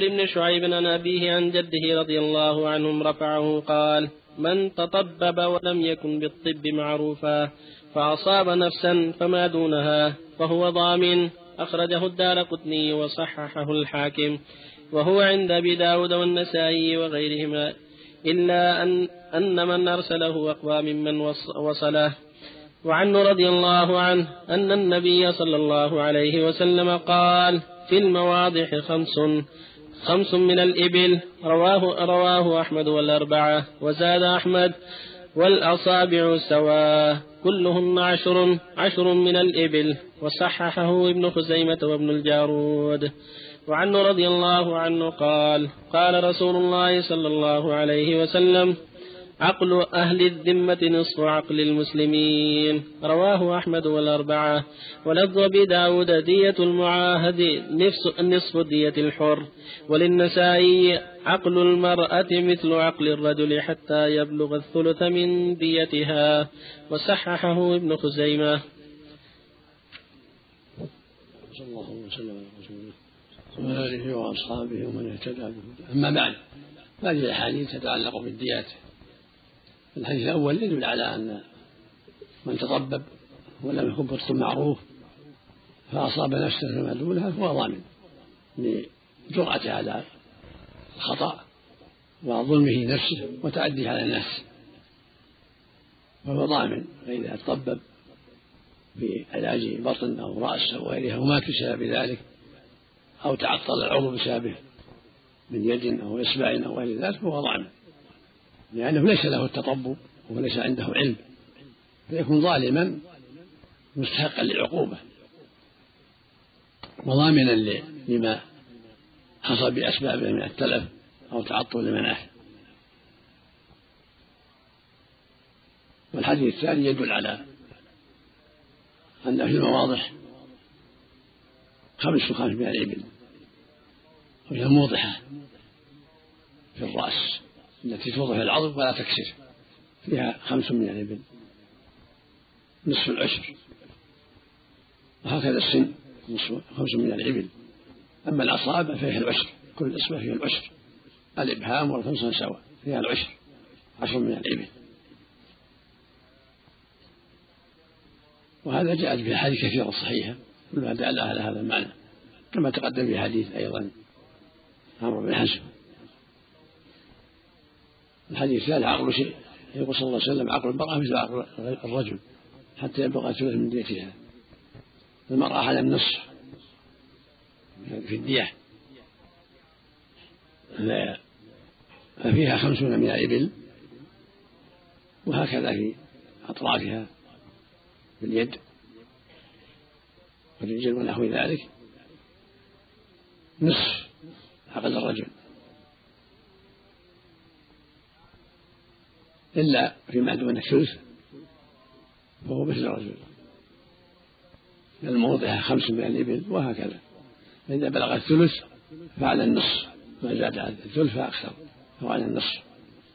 بن شعيب عن أبيه عن جده رضي الله عنهم رفعه قال من تطبب ولم يكن بالطب معروفا فأصاب نفسا فما دونها فهو ضامن. أخرجه الدار قطني وصححه الحاكم. وهو عند أبي داود والنسائي وغيرهما. إلا أن, أن من أرسله أقوى ممن وصله. وعنه رضي الله عنه أن النبي صلى الله عليه وسلم قال في المواضح خمس خمس من الإبل رواه رواه أحمد والأربعة وزاد أحمد والأصابع سواء كلهن عشر عشر من الإبل وصححه ابن خزيمة وابن الجارود. وعنه رضي الله عنه قال قال رسول الله صلى الله عليه وسلم عقل أهل الذمة نصف عقل المسلمين. رواه أحمد والأربعة. ولفظ أبي داود دية المعاهد نصف, نصف دية الحر. وللنسائي عقل المرأة مثل عقل الرجل حتى يبلغ الثلث من ديتها. وصححه ابن خزيمة. صلى الله وسلم على رسوله وعلى آله وأصحابه ومن اهتدى به أما بعد هذه الأحاديث تتعلق بالديات. الحديث الأول يدل على أن من تطبب ولم يكن بطق معروف فأصاب نفسه فيما دونها فهو ضامن لجرأته على الخطأ وظلمه نفسه وتعديه على الناس. فهو ضامن فإذا تطبب بعلاج بطن أو رأس أو غيرها ومات بسبب ذلك أو تعطل العضو بسببه من يد أو إصبع أو غير ذلك فهو ضامن لأنه ليس له التطبب وليس عنده علم فيكون ظالما مستحقا للعقوبة وضامنا لما حصل بأسبابه من التلف أو تعطل المناخ والحديث الثاني يدل على أن في المواضح خمس خمس من الإبل وهي موضحة في الرأس. التي توضع العظم ولا تكسر فيها خمس من الإبل نصف العشر. وهكذا السن نصف خمس من الإبل. أما الأصابع فيها العشر. كل إصبع فيها العشر. الإبهام والخمسة سواء فيها العشر. عشر من الإبل. وهذا جاءت في أحاديث كثيرة صحيحة كلها دل على هذا المعنى كما تقدم في حديث أيضا عمرو بن حزم. الحديث الثالث عقل شيء. يقول صلى الله عليه وسلم عقل المرأة مثل عقل الرجل حتى يبلغ ثلث من ديتها المرأة على النصف في الدية. ففيها خمسون من الإبل وهكذا في أطرافها في اليد والرجل ونحو ذلك. نصف عقل الرجل. إلا فيما دون الثلث فهو مثل الرجل. الموضعة خمس من الإبل وهكذا. فإذا بلغ الثلث فعلى النصف ما زاد الثلث فأكثر فهو على النصف.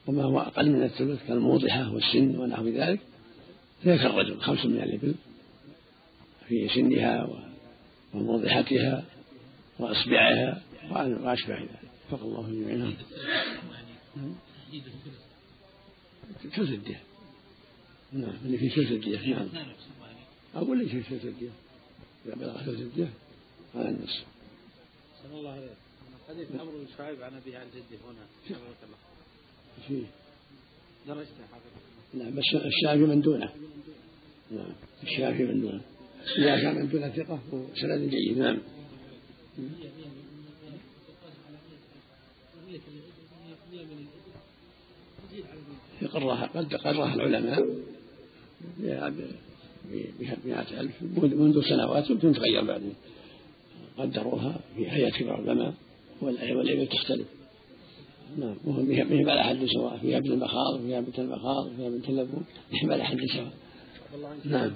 وما هو أقل من الثلث كالموضحة والسن ونحو ذلك. فهي كالرجل خمس من الإبل في سنها وموضحتها وإصبعها وأشبه ذلك. فق الله جميعا. ثلث الدية نعم اللي في ثلث الدية نعم أقول لك في ثلث الدية إذا بلغ ثلث الدية على النصف صلى الله عليه حديث عمرو بن شعيب عن أبيه عن جده هنا فيه درجته نعم بس الشافي من دونه نعم الشافي من دونه إذا كان من دون ثقة وسند جيد نعم يقرها قد قرها العلماء بمئة ألف منذ سنوات ثم تغير بعدين قدروها في هيئة كبار العلماء والإبل تختلف. نعم. وهم بهم على حد سواء. فيها ابن المخاض وفيها بنت المخاض وفيها بنت اللبون بهم على حد سواء. نعم.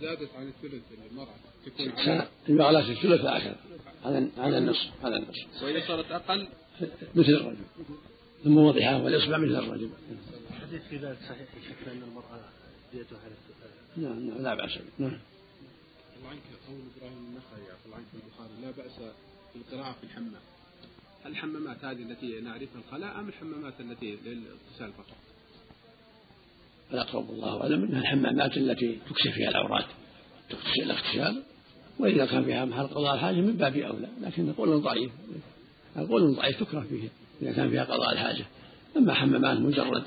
زادت عن الثلث المرأة. تكون المغلاة الثلث على على النصف على النصف. وإذا صارت أقل؟ مثل الرجل. الموضحة والإصبع مثل الرجل. الحديث في ذلك صحيح شكل أن المرأة بيتها على نعم نعم لا بأس نعم. الله عنك قول إبراهيم النخعي عفوا عنك البخاري لا بأس بالقراءة في الحمام. الحمامات هذه التي نعرفها الخلاء أم الحمامات التي للاغتسال فقط؟ الأقرب الله أعلم أنها الحمامات التي تكشف فيها العورات تغتسل الاغتسال وإذا كان فيها محل قضاء الحاجة من باب أولى لكن قول ضعيف القول ضعيف تكره فيه. إذا كان فيها قضاء الحاجة. أما حمامات مجرد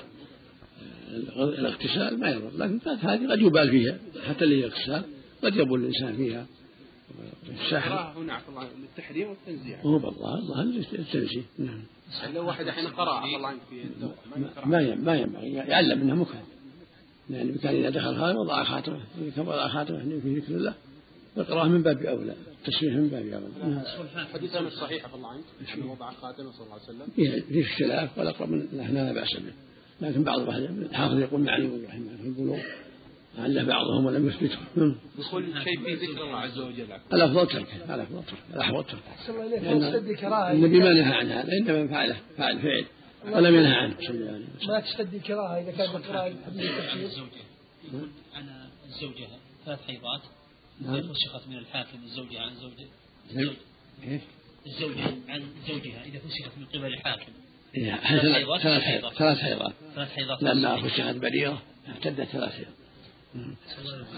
الاغتسال ما يضر. لكن هذه قد يبال فيها حتى اللي الاغتسال قد يبول الإنسان فيها الساحر هنا الله للتحريم والتنزيع هو بالله الله التنزيه. نعم. لو واحد الحين قرأ عفى الله عنك في ما ما ينبغي. يعلم إنه مكره لأن كان إذا دخل خاتم وضع خاتمه وضع خاتمه في ذكر الله. القراءة من باب أولى التسبيح من باب أولى. حديث مش صحيح الله عنك أنه وضع خاتمه صلى الله عليه وسلم. فيه اختلاف والأقرب من لا بأس به. لكن بعض الحافظ يقول معني رحمه الله في البلوغ لعل بعضهم ولم يثبته. نعم. يقول شيء في ذكر الله عز وجل. الأفضل تركه الأفضل تركه الأحوط تركه النبي ما نهى عن هذا إنما فعله فعل فعل ولم ينهى عنه صلى الله عليه وسلم. ما تشتد الكراهه إذا كان القراءه حديث التفسير عن الزوجة ثلاث حيضات. إذا فسخت من الحاكم الزوجة عن زوجة. الزوجة عن زوجها إذا فسخت من قبل الحاكم. ثلاث حيضات. ثلاث حيضات. ثلاث حيضات. لما فسخت بريرة اعتدت ثلاث حيضات.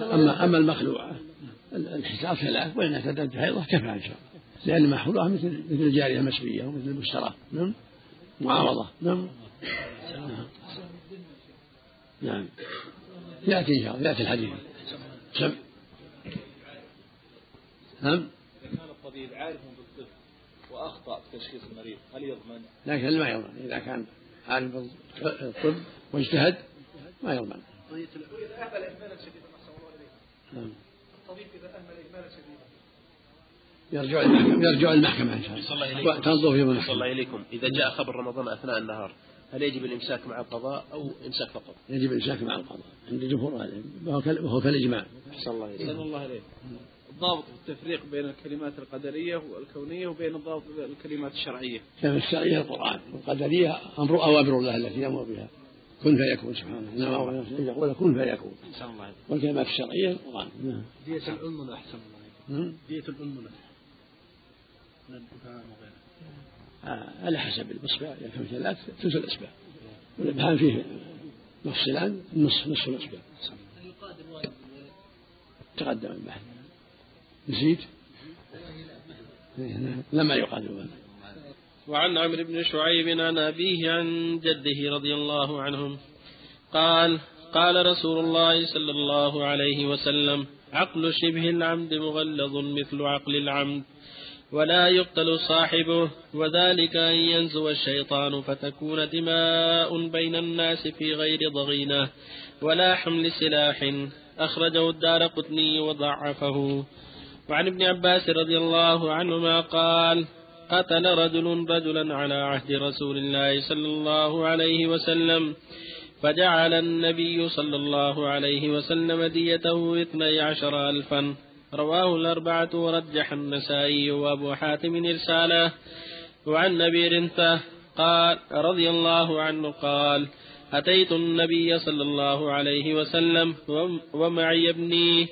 أما أما المخلوعة الحساب ثلاث وإن اعتدت حيضة كفى إن شاء الله لأن المخلوعة مثل مثل الجارية المسبية ومثل المشترى. نعم؟ معاوضة نعم؟ نعم. يأتي إن شاء الله. يأتي الحديث. سم نعم. كان الطبيب عارفا بالطب وأخطأ في تشخيص المريض هل يضمن؟ لكن ما يضمن؟ إذا كان عارف بالطب واجتهد ما يضمن. وإذا أهمل إهمالا شديدا أحسن الله إليك نعم. الطبيب إذا أهمل إهمالا شديدا. يرجع المحكمة يرجع المحكمة إن شاء الله. تنظر في المحكمة. الله إليكم. إذا جاء خبر رمضان أثناء النهار هل يجب الإمساك مع القضاء أو إمساك فقط؟ يجب الإمساك مع القضاء. عند جمهور وهو كالإجماع. أحسن الله إليك. الله إليك. الضابط في التفريق بين الكلمات القدرية والكونية وبين الضابط الكلمات الشرعية. كلمة الشرعية القرآن، والقدرية أمر أوامر الله التي يأمر بها. كن فيكون سبحانه أمر يقول كن فيكون. أحسن الله والكلمات الشرعية القرآن. نعم. دية الأنملة أحسن الله نعم. دية الأنملة. آه على حسب الإصبع إذا كان ثلاث ثلث الإصبع والإبهام فيه مفصلان نصف نصف الإصبع تقدم البحث نسيت؟ لما يقال. وعن عمرو بن شعيب عن أبيه عن جده رضي الله عنهم قال قال رسول الله صلى الله عليه وسلم عقل شبه العمد مغلظ مثل عقل العمد ولا يقتل صاحبه وذلك أن ينزو الشيطان فتكون دماء بين الناس في غير ضغينة ولا حمل سلاح. أخرجه الدار قطني وضعفه. وعن ابن عباس رضي الله عنهما قال قتل رجل رجلا على عهد رسول الله صلى الله عليه وسلم فجعل النبي صلى الله عليه وسلم ديته اثني عشر ألفا. رواه الأربعة ورجح النسائي وأبو حاتم إرساله. وعن نبي رنثة قال رضي الله عنه قال أتيت النبي صلى الله عليه وسلم ومعي ابني.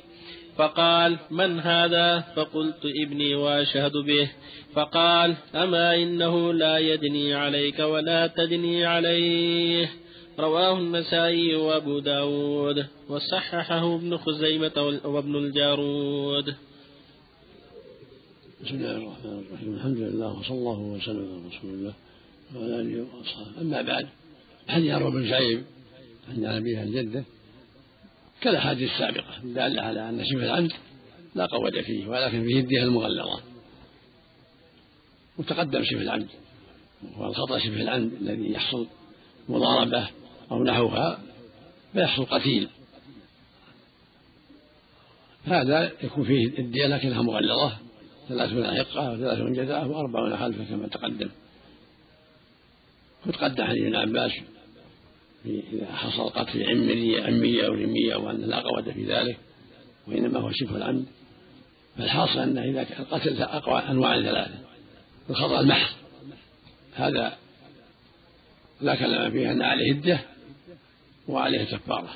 فقال من هذا؟ فقلت ابني وأشهد به. فقال أما إنه لا يدني عليك ولا تدني عليه. رواه النسائي وأبو داود وصححه ابن خزيمة وابن الجارود. بسم الله الرحمن الرحيم. الحمد لله وصلى الله وسلم على رسول الله وعلى آله وأصحابه. أما بعد حديث عمرو بن شعيب عن ابيه عن جده كالاحاديث السابقة الداله على أن شبه العمد لا قوة فيه ولكن فيه الدية المغلظة. وتقدم شبه العمد والخطأ شبه العمد الذي يحصل مضاربة أو نحوها فيحصل قتيل. هذا يكون فيه الدية لكنها مغلظة ثلاثون عقة وثلاثون جزاء وأربعون خلفة كما تقدم. وتقدم حديث ابن عباس إذا حصل قتل عمية أو رمية وأن لا قوة في ذلك وإنما هو شبه العمد. فالحاصل أن إذا كان القتل أقوى أنواع ثلاثة الخطأ المحض. هذا لا كلام فيه أن عليه الدية وعليه كفارة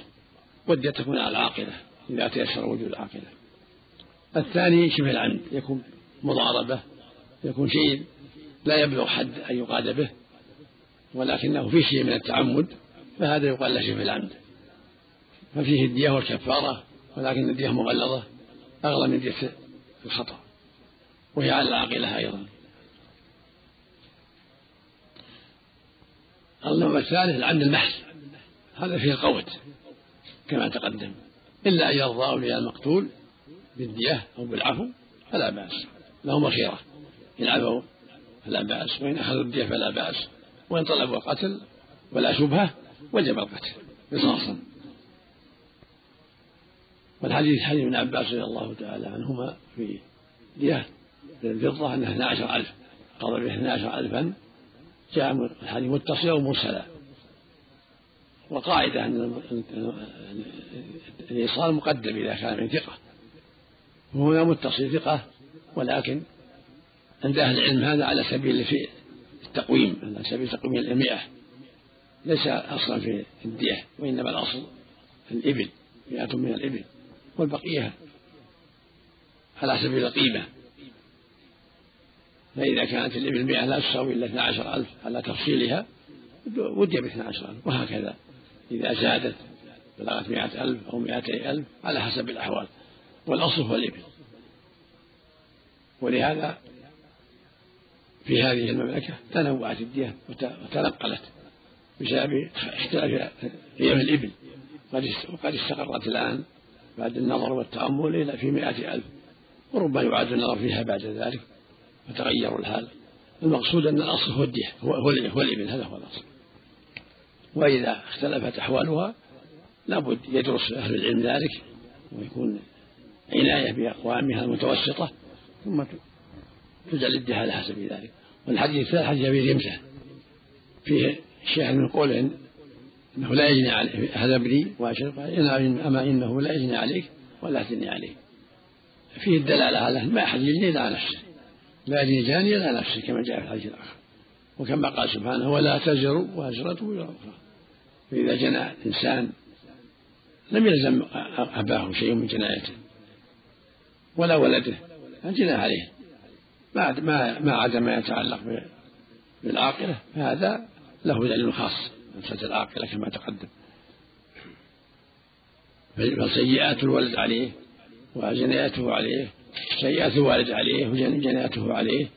والدية تكون على العاقلة إذا تيسر وجود العاقلة. الثاني شبه العمد. يكون مضاربة يكون شيء لا يبلغ حد أن يقاد به ولكنه في شيء من التعمد. فهذا يقال له شبه العمد ففيه الدية والكفارة ولكن الدية مغلظة أغلى من دية الخطأ. وهي على العاقلة أيضا. النوع الثالث العمد المحس. هذا فيه القوت كما تقدم. إلا أن يرضى أولياء المقتول بالدية أو بالعفو فلا بأس. لهم الخيرة. إن عفوا فلا بأس. وإن أخذوا الدية فلا بأس. وإن طلبوا القتل ولا شبهة وجب القتل قصاصا والحديث حديث ابن عباس رضي الله تعالى عنهما في دية الفضة أنها 12000 قضى به 12000 جاء الحديث متصلا ومرسلا وقاعدة أن الإيصال مقدم إذا كان من ثقة. وهنا متصل ثقة ولكن عند أهل العلم هذا على سبيل التقويم على سبيل تقويم المئة. ليس أصلا في الدية وإنما الأصل في الإبل مئة من الإبل والبقية على سبيل القيمة. فإذا كانت الإبل مئة لا تساوي إلا اثنا عشر ألف على تفصيلها ودي عشر ألف وهكذا إذا زادت بلغت مئة ألف أو مئتي ألف على حسب الأحوال. والأصل هو الإبل. ولهذا في هذه المملكة تنوعت الدية وتنقلت. بسبب اختلاف قيم الإبل. وقد استقرت الآن بعد النظر والتأمل إلى في مئة ألف. وربما يعاد النظر فيها بعد ذلك. وتغير الحال. المقصود أن الأصل هو الدية. هو, هو, الإبل. هذا هو الأصل. وإذا اختلفت أحوالها لابد يدرس أهل العلم ذلك. ويكون عناية بأقوامها المتوسطة. ثم تجعل الدية على حسب ذلك. والحديث الثالث حديث أبي فيه الشاهد من قوله إنه لا يجني عليه هذا ابني واشرف أما إنه لا يجني عليك ولا تجني عليه فيه الدلالة على ما أحد يجني إلا على نفسه. لا يجني جاني إلا نفسه كما جاء في الحديث الآخر. وكما قال سبحانه ولا تزر وازرة وزر أخرى. فإذا جنى إنسان لم يلزم أباه شيء من جنايته ولا ولده فجنى عليه. ما ما عدا ما يتعلق بالعاقلة فهذا له دليل خاص مسألة العاقلة كما تقدم. فسيئات الولد عليه وجنايته عليه سيئات الوالد عليه وجنايته عليه.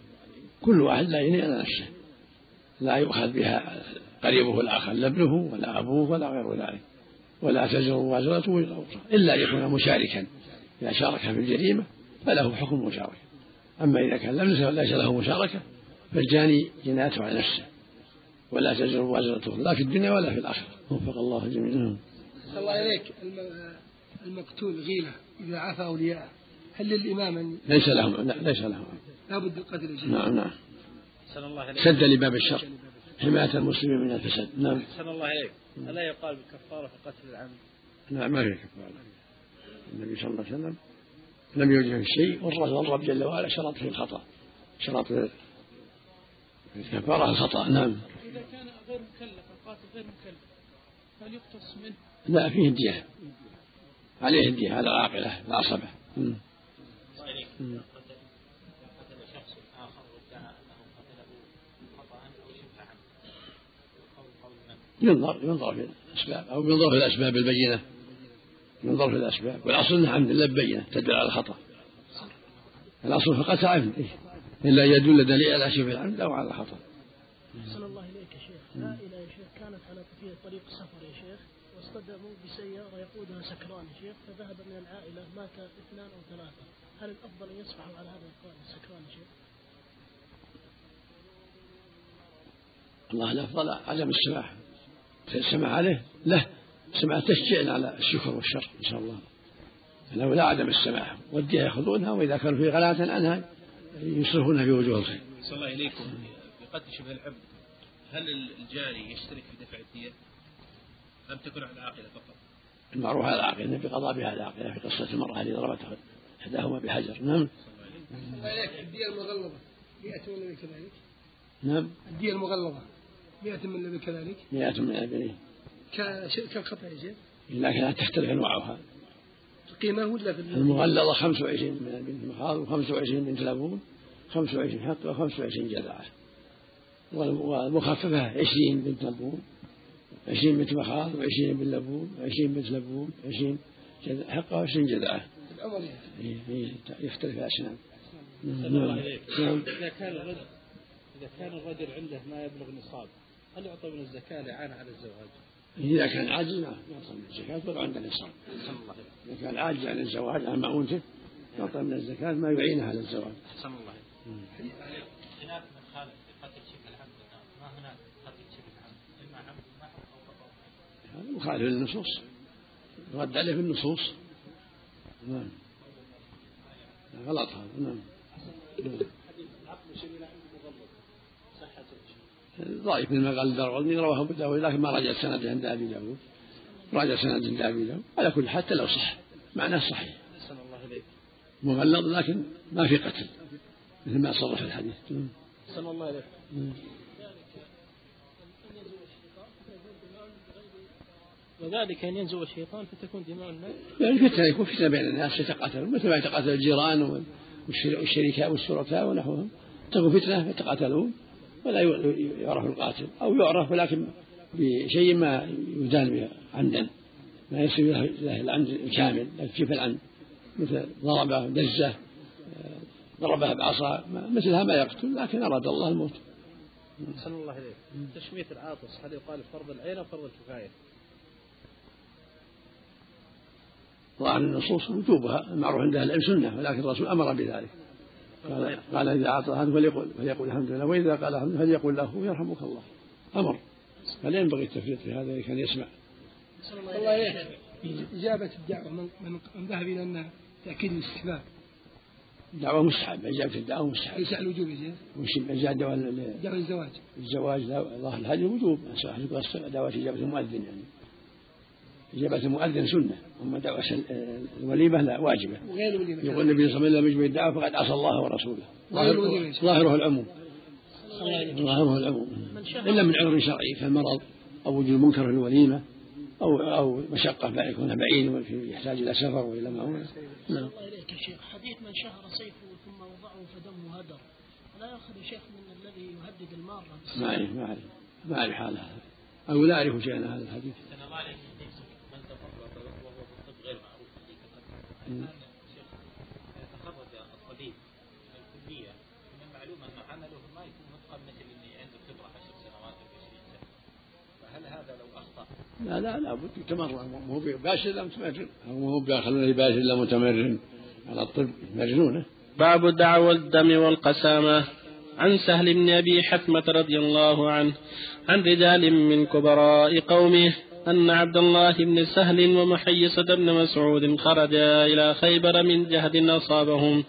كل واحد لا يني على نفسه. لا يؤخذ بها قريبه الآخر لا ابنه ولا أبوه ولا غير ذلك. ولا تزر وازرة وزر أخرى. إلا يكون مشاركا. إذا شارك في الجريمة فله حكم المشاركة أما إذا كان لم ليس له مشاركة فالجاني جنايته على نفسه. ولا تزر وازرة لا في الدنيا ولا في الآخرة. وفق الله الجميع. نعم. الله إليك. المقتول غيلة إذا عفى أولياءه. هل للإمام أن ليس لهم لا ليس لهم. لابد القتل نعم نعم. سد لباب الشر. حماية المسلمين من الفساد. نعم. أحسن الله إليك. ألا يقال بالكفارة في قتل العمد؟ لا ما في كفارة. النبي صلى الله عليه وسلم لم يوجه الشيء والرب جل وعلا شرط في الخطأ. شرط في الكفارة الخطأ. نعم إذا كان غير مكلف القاتل غير مكلف هل يقتص منه؟ لا فيه الدية عليه الدية على العاقلة العصبة ينظر ينظر في الأسباب أو ينظر في الأسباب البينة. ينظر في الأسباب. والأصل أنها الحمد لله بينة تدل على الخطأ. الأصل القتل عمد إيه؟ إلا يدل دليل على شبه العمد أو على الخطأ أحسن الله إليك يا شيخ. في طريق سفر يا شيخ. واصطدموا بسيارة يقودها سكران يا شيخ فذهب من العائلة مات اثنان أو ثلاثة. هل الأفضل أن يصبحوا على هذا القائد السكران يا شيخ؟ الله الأفضل عدم السماح السماح عليه؟ له سماح تشجيع على الشكر والشر إن شاء الله. لو لا عدم السماح والدية يأخذونها وإذا كانوا في غلاة عنها يصرفونها في وجوه الخير. صلى الله إليكم قتل شبه العبد. هل الجاري يشترك في دفع الدية؟ أم تكون على العاقلة فقط؟ المعروف على العاقلة بقضاء بها العاقلة في قصة المرأة التي ضربتها إحداهما بحجر نعم؟ الدية المغلظة 100 من الإبل كذلك. نعم؟ الدية المغلظة 100 من الإبل كذلك. 100 من الإبل كالخطأ يا شيخ لكنها تختلف أنواعها. القيمة ولا في المغلظة 25 من بنت مخاض و25 بنت لبون 25 حق و25 جذعة. والمخففة عشرين بنت لبون عشرين بنت مخاض وعشرين بنت لبون وعشرين بنت لبون وعشرين حقة وعشرين جذعة. إيه، إيه، يختلف الأسنان نعم. نعم. إذا كان الرجل إذا كان الرجل عنده ما يبلغ نصاب هل يعطى من الزكاة لإعانة على الزواج؟ إذا كان عاجز نعم يعطى من الزكاة ولو عنده نصاب إذا كان عاجز عن الزواج عن مؤونته يعطى من الزكاة ما يعينه على الزواج. أحسن الله من خالف بقتل شبه العمد ما هناك قتل شبه العمد إما عمد ما هذا مخالف للنصوص رد عليه بالنصوص نعم. غلط هذا نعم. ضعيف مثل ما قال الدرغني رواه أبو داود لكن ما راجع سند عند أبي داود. راجع سند عند أبي داود. على كل حتى لو صح. معناه صحيح. مغلظ لكن ما في قتل مثل ما صرح الحديث. صلى الله عليه وذلك أن ينزو الشيطان فتكون دماء الناس. يعني فتنة يكون فتنة بين الناس يتقاتلون مثل ما يتقاتل الجيران والشركاء والشركاء ونحوهم. تكون فتنة يتقاتلون ولا يعرف القاتل أو يعرف ولكن بشيء ما يدان به عمدا ما يصير له العمد الكامل كيف العمد. مثل ضربه دزه ضربها بعصا مثلها ما يقتل لكن أراد الله الموت. صلى الله عليه تشميت العاطس هل يقال فرض العين أو فرض الكفاية؟ ظاهر النصوص وجوبها المعروف عند أهل العلم سنة ولكن الرسول أمر بذلك. قال قال إذا اعطى أحد فليقل فليقل الحمد لله وإذا قال الحمد فليقل له يرحمك الله. أمر. فلا ينبغي التفريط في هذا اذا كان يسمع. الله إجابة الدعوة من من ذهب إلى أن تأكيد الاستحباب. الدعوة مستحب إجابة الدعوة مستحب ليس على الوجوب مش دعوة الزواج. الزواج ظاهر الهدي وجوب دعوة إجابة المؤذن يعني. إجابة المؤذن سنة. أما دعوة الوليمة لا واجبة. وغير الوليمة يقول النبي صلى الله عليه وسلم يجمع الدعوة فقد عصى الله ورسوله. ظاهره العموم. ظاهره العموم. إلا من عذر شرعي كالمرض أو وجود منكر في الوليمة أو أو مشقة يكون بعيد يحتاج إلى سفر وإلى معونة نعم. الله إليك يا شيخ. حديث من شهر سيفه ثم وضعه فدمه هدر لا يأخذ شيخ من الذي يهدد المارة. ما أعرف ما أعرف ما أعرف حاله أو لا أعرف شيئا هذا الحديث. تخرج الطبيب من الكلية من المعلوم أن عمله ما يكون متقن مثل اللي عنده خبرة 10 سنوات أو 20 سنة فهل هذا لو أخطأ؟ لا لا لا بد يتمرن مو باشر الا متمرن. أو مو بيخلونه باشر الا متمرن. على الطب يمرنونه باب دعوى الدم والقسامة. عن سهل بن أبي حثمة رضي الله عنه عن رجال من كبراء قومه أن عبد الله بن سهل ومحيصة بن مسعود خرجا إلى خيبر من جهد أصابهم.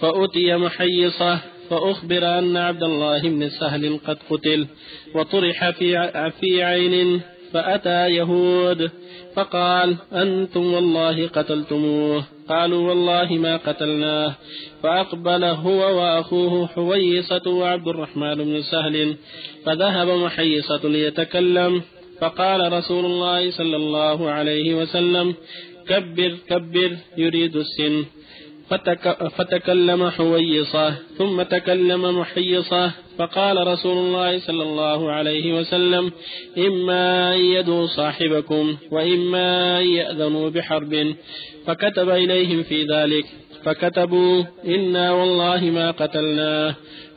فأتي محيصة فأخبر أن عبد الله بن سهل قد قتل وطرح في في عين فأتى يهود فقال أنتم والله قتلتموه. قالوا والله ما قتلناه. فأقبل هو وأخوه حويصة وعبد الرحمن بن سهل. فذهب محيصة ليتكلم. فقال رسول الله صلى الله عليه وسلم كبر كبر يريد السن. فتك فتكلم حويصة ثم تكلم محيصة فقال رسول الله صلى الله عليه وسلم إما أن يدعوا صاحبكم وإما أن يأذنوا بحرب. فكتب إليهم في ذلك فكتبوا إنا والله ما قتلناه.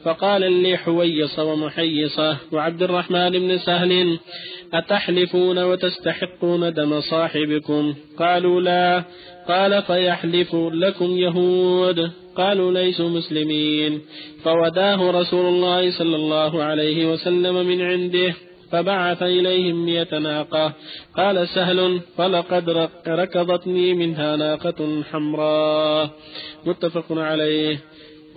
فقال لي حويص ومحيصة وعبد الرحمن بن سهل أتحلفون وتستحقون دم صاحبكم؟ قالوا لا. قال فيحلف لكم يهود. قالوا ليسوا مسلمين. فوداه رسول الله صلى الله عليه وسلم من عنده فبعث إليهم مئة ناقة. قال سهل فلقد ركضتني منها ناقة حمراء. متفق عليه.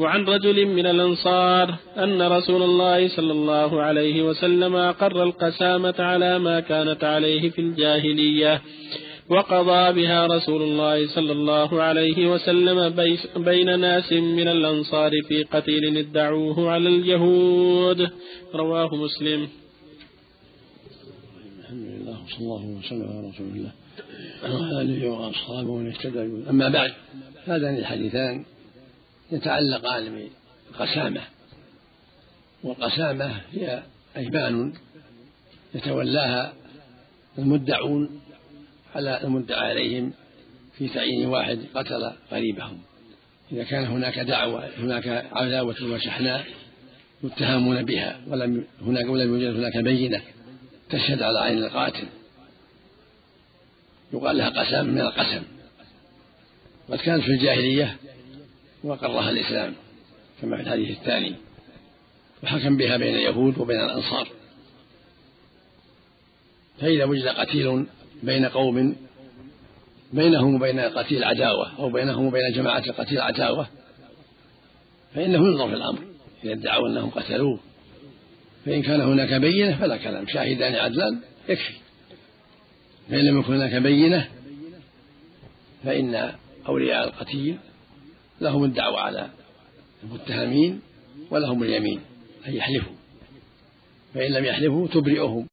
وعن رجل من الأنصار أن رسول الله صلى الله عليه وسلم أقر القسامة على ما كانت عليه في الجاهلية وقضى بها رسول الله صلى الله عليه وسلم بين ناس من الأنصار في قتيل ادعوه على اليهود. رواه مسلم. الحمد لله وصلى الله وسلم على رسول الله وعلى آله وأصحابه ومن اهتدى أما بعد هذان الحديثان يتعلقان بالقسامة والقسامة هي أيمان يتولاها المدعون على المدعى عليهم في تعيين واحد قتل قريبهم إذا كان هناك دعوة هناك عداوة وشحناء يتهمون بها ولم هناك ولم يوجد هناك بينة تشهد على عين القاتل. يقال لها قسم من القسم. قد كانت في الجاهلية وقرها الإسلام. كما في الحديث الثاني. وحكم بها بين اليهود وبين الأنصار. فإذا وجد قتيل بين قوم بينهم وبين قتيل عداوة أو بينهم وبين جماعة القتيل عداوة فإنه ينظر في الأمر. إذا ادعوا أنهم قتلوه. فإن كان هناك بينة فلا كلام. شاهدان عدلان يكفي. فإن لم يكن هناك بينة فإن أولياء القتيل لهم الدعوة على المتهمين ولهم اليمين أن يحلفوا. فإن لم يحلفوا تبرئهم.